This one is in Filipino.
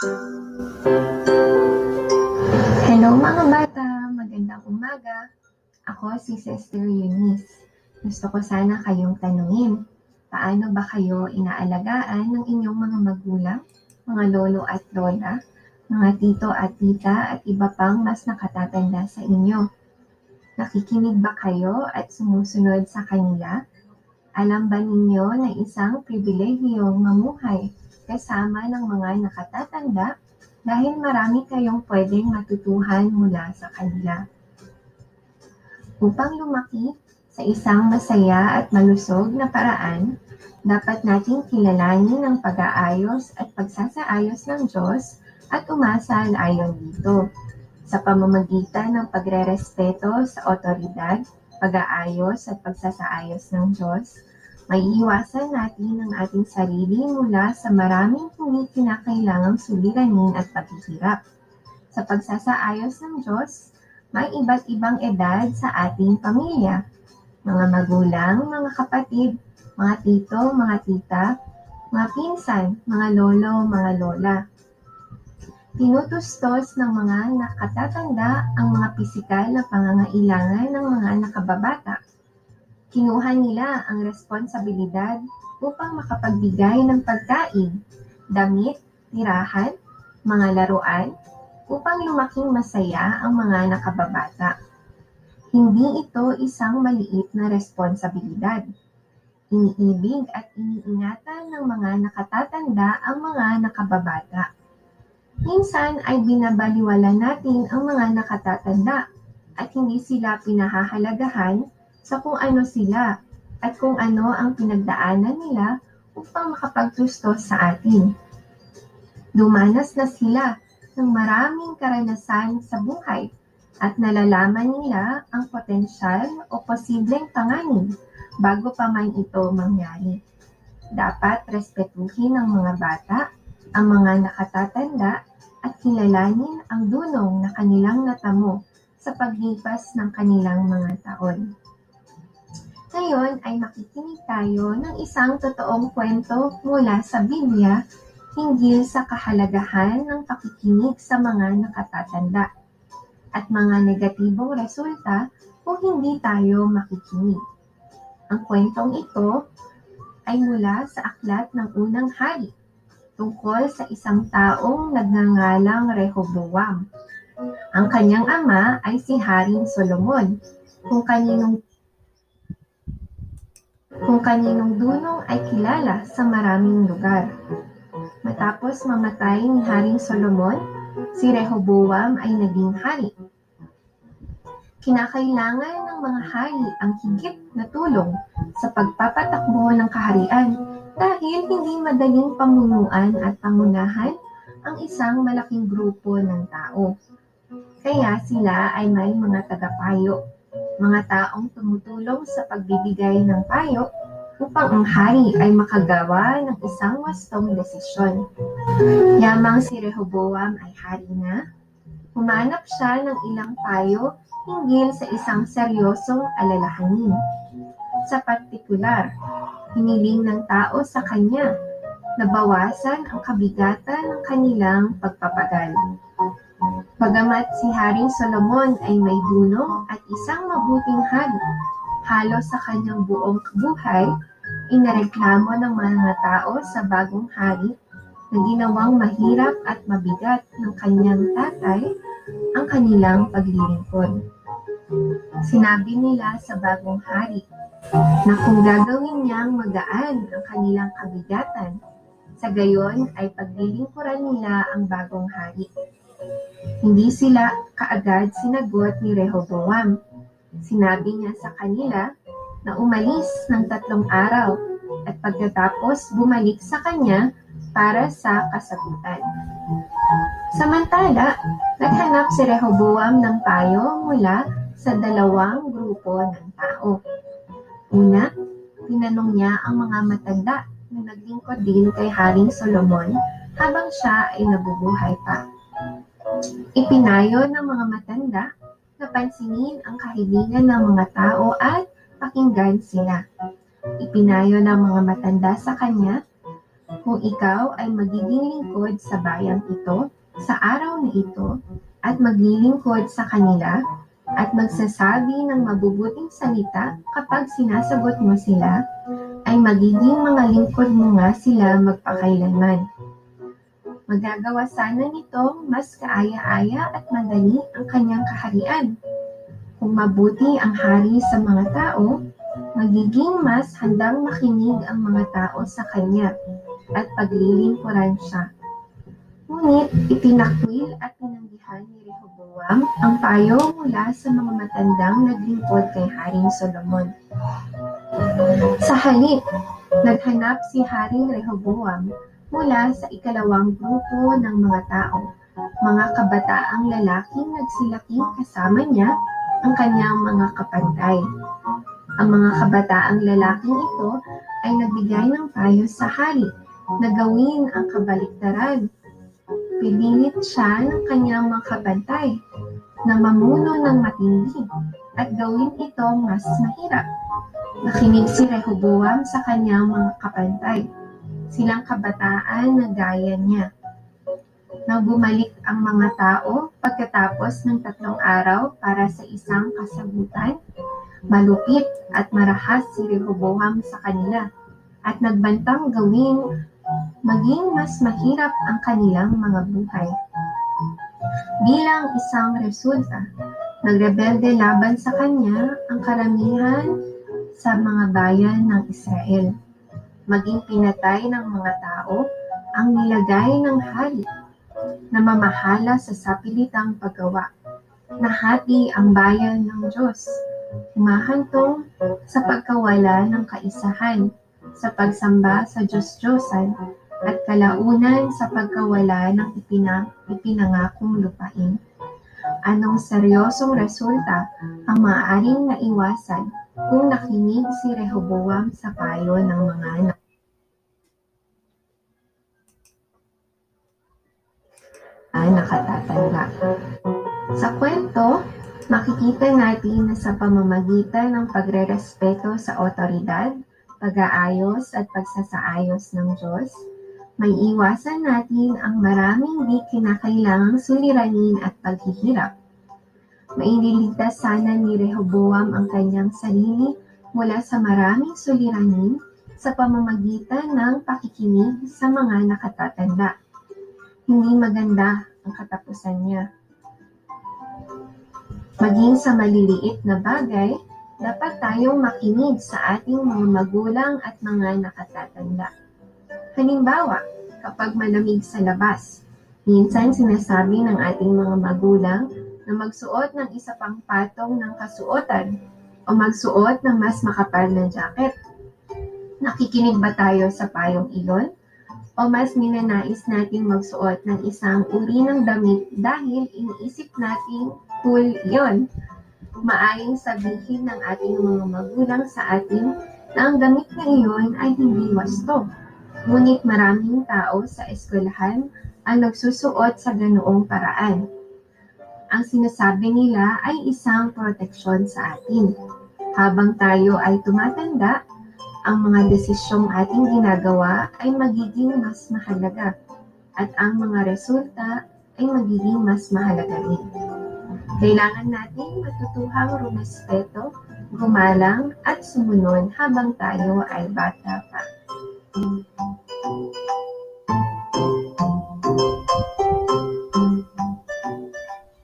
Hello mga bata! Magandang umaga! Ako si Sister Eunice. Gusto ko sana kayong tanungin, paano ba kayo inaalagaan ng inyong mga magulang, mga lolo at lola, mga tito at tita at iba pang mas nakatatanda sa inyo? Nakikinig ba kayo at sumusunod sa kanila? Alam ba ninyo na isang pribilehiyong mamuhay kasama ng mga nakatatanda dahil marami kayong pwedeng matutuhan mula sa kanila. Upang lumaki sa isang masaya at malusog na paraan, dapat nating kilalanin ang pag-aayos at pagsasaayos ng Diyos at umasa ayon dito sa pamamagitan ng pagrerespeto sa otoridad, pag-aayos at pagsasaayos ng Diyos, maiiwasan natin ang ating sarili mula sa maraming hindi kinakailangang suliranin at paghihirap. Sa pagsasaayos ng Diyos, may iba't ibang edad sa ating pamilya. Mga magulang, mga kapatid, mga tito, mga tita, mga pinsan, mga lolo, mga lola. Tinutustos ng mga nakatatanda ang mga pisikal na pangangailangan ng mga nakababata Kinuha nila ang responsibilidad upang makapagbigay ng pagkain, damit, tirahan, mga laruan, upang lumaking masaya ang mga nakababata. Hindi ito isang maliit na responsibilidad. Iniibig at iniingatan ng mga nakatatanda ang mga nakababata. Minsan ay binabaliwala natin ang mga nakatatanda at hindi sila pinahahalagahan sa kung ano sila at kung ano ang pinagdaanan nila upang makapagtustos sa atin. Dumanas na sila ng maraming karanasan sa buhay at nalalaman nila ang potensyal o posibleng panganib bago pa man ito mangyari. Dapat respetuhin ng mga bata, ang mga nakatatanda at kilalanin ang dunong na kanilang natamo sa paglipas ng kanilang mga taon. Ngayon ay makikinig tayo ng isang totoong kwento mula sa Biblia hinggil sa kahalagahan ng pakikinig sa mga nakatatanda at mga negatibong resulta kung hindi tayo makikinig. Ang kwentong ito ay mula sa aklat ng unang hari tungkol sa isang taong nagngangalang Rehoboam. Ang kanyang ama ay si Haring Solomon, kung kaninong kung kaninong dunong ay kilala sa maraming lugar. Matapos mamatay ni Haring Solomon, si Rehoboam ay naging hari. Kinakailangan ng mga hari ang higit na tulong sa pagpapatakbo ng kaharian dahil hindi madaling pamunuan at pangunahan ang isang malaking grupo ng tao. Kaya sila ay may mga tagapayo mga taong tumutulong sa pagbibigay ng payo upang ang hari ay makagawa ng isang wastong desisyon. Yamang si Rehoboam ay hari na, humanap siya ng ilang payo hinggil sa isang seryosong alalahanin. Sa partikular, hiniling ng tao sa kanya na bawasan ang kabigatan ng kanilang pagpapagal. Bagamat si Haring Solomon ay may dunong at isang mabuting hari, halos sa kanyang buong buhay, inareklamo ng mga tao sa bagong hari na ginawang mahirap at mabigat ng kanyang tatay ang kanilang paglilingkod. Sinabi nila sa bagong hari na kung gagawin niyang magaan ang kanilang kabigatan, sa gayon ay paglilingkuran nila ang bagong hari. Hindi sila kaagad sinagot ni Rehoboam. Sinabi niya sa kanila na umalis ng tatlong araw at pagkatapos bumalik sa kanya para sa kasagutan. Samantala, naghanap si Rehoboam ng payo mula sa dalawang grupo ng tao. Una, tinanong niya ang mga matanda na naglingkod din kay Haring Solomon habang siya ay nabubuhay pa. Ipinayo ng mga matanda na pansinin ang kahilingan ng mga tao at pakinggan sila. Ipinayo ng mga matanda sa kanya Kung ikaw ay magiging lingkod sa bayang ito, sa araw na ito, at maglilingkod sa kanila, at magsasabi ng mabubuting salita kapag sinasagot mo sila, ay magiging mga lingkod mo nga sila magpakailanman. Magagawa sana nitong mas kaaya-aya at madali ang kanyang kaharian. Kung mabuti ang hari sa mga tao, magiging mas handang makinig ang mga tao sa kanya at paglilingkuran siya. Ngunit itinakwil at tinanggihan ni Rehoboam ang payo mula sa mga matandang naglingkod kay Haring Solomon. Sa halip, naghanap si Haring Rehoboam mula sa ikalawang grupo ng mga tao, mga kabataang lalaking nagsilaking kasama niya ang kanyang mga kapantay. Ang mga kabataang lalaking ito ay nagbigay ng payo sa hari na gawin ang kabaliktaran. Pinilit siya ng kanyang mga kapantay na mamuno ng matindi at gawin ito mas mahirap. Nakinig si Rehoboam sa kanyang mga kapantay silang kabataan na gaya niya. Nang bumalik ang mga tao pagkatapos ng tatlong araw para sa isang kasagutan, malupit at marahas si Rehoboam sa kanila at nagbantang gawin maging mas mahirap ang kanilang mga buhay. Bilang isang resulta, nagrebelde laban sa kanya ang karamihan sa mga bayan ng Israel maging pinatay ng mga tao ang nilagay ng hari na mamahala sa sapilitang paggawa. Nahati ang bayan ng Diyos, humahantong sa pagkawala ng kaisahan, sa pagsamba sa Diyos-Diyosan, at kalaunan sa pagkawala ng ipinang, ipinangakong lupain. Anong seryosong resulta ang maaaring naiwasan kung nakinig si Rehoboam sa payo ng mga anak? ay nakatatanda. Sa kwento, makikita natin na sa pamamagitan ng pagrerespeto sa otoridad, pag-aayos at pagsasaayos ng Diyos, may iwasan natin ang maraming di kinakailangang suliranin at paghihirap. Mainiligtas sana ni Rehoboam ang kanyang sarili mula sa maraming suliranin sa pamamagitan ng pakikinig sa mga nakatatanda hindi maganda ang katapusan niya. Maging sa maliliit na bagay, dapat tayong makinig sa ating mga magulang at mga nakatatanda. Halimbawa, kapag malamig sa labas, minsan sinasabi ng ating mga magulang na magsuot ng isa pang patong ng kasuotan o magsuot ng mas makapal na jacket. Nakikinig ba tayo sa payong iyon? O mas ninanais nating magsuot ng isang uri ng damit dahil iniisip nating cool yon. Maaring sabihin ng ating mga magulang sa atin na ang damit na iyon ay hindi wasto. Ngunit maraming tao sa eskwelahan ang nagsusuot sa ganoong paraan. Ang sinasabi nila ay isang proteksyon sa atin. Habang tayo ay tumatanda, ang mga desisyong ating ginagawa ay magiging mas mahalaga at ang mga resulta ay magiging mas mahalaga rin. Kailangan nating matutuhang rumespeto, gumalang at sumunod habang tayo ay bata pa.